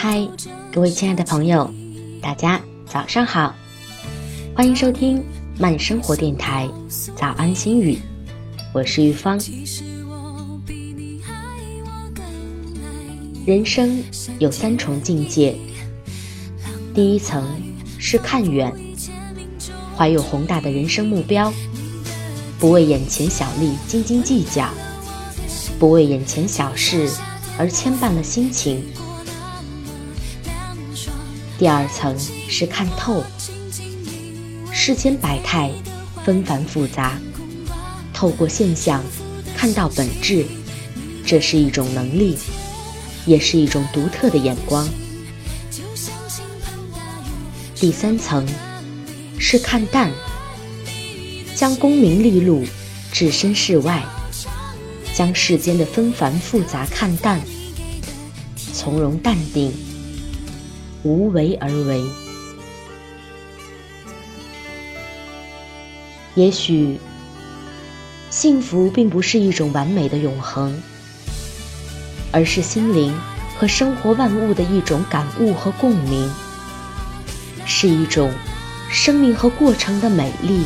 嗨，各位亲爱的朋友，大家早上好，欢迎收听慢生活电台早安心语，我是玉芳。人生有三重境界，第一层是看远，怀有宏大的人生目标，不为眼前小利斤斤计较，不为眼前小事而牵绊了心情。第二层是看透，世间百态纷繁复杂，透过现象看到本质，这是一种能力，也是一种独特的眼光。第三层是看淡，将功名利禄置身事外，将世间的纷繁复杂看淡，从容淡定。无为而为。也许，幸福并不是一种完美的永恒，而是心灵和生活万物的一种感悟和共鸣，是一种生命和过程的美丽，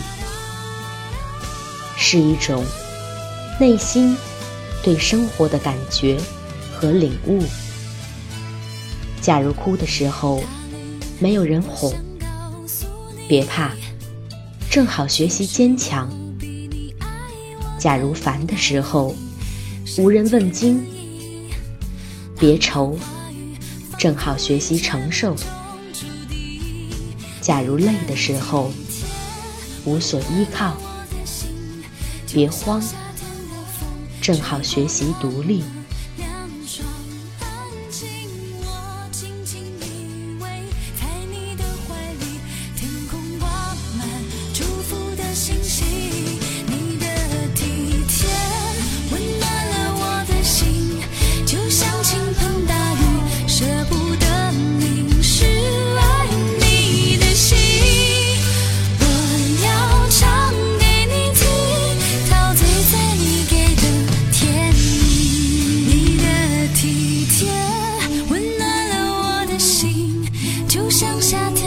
是一种内心对生活的感觉和领悟。假如哭的时候没有人哄，别怕，正好学习坚强；假如烦的时候无人问津，别愁，正好学习承受；假如累的时候无所依靠，别慌，正好学习独立。像夏天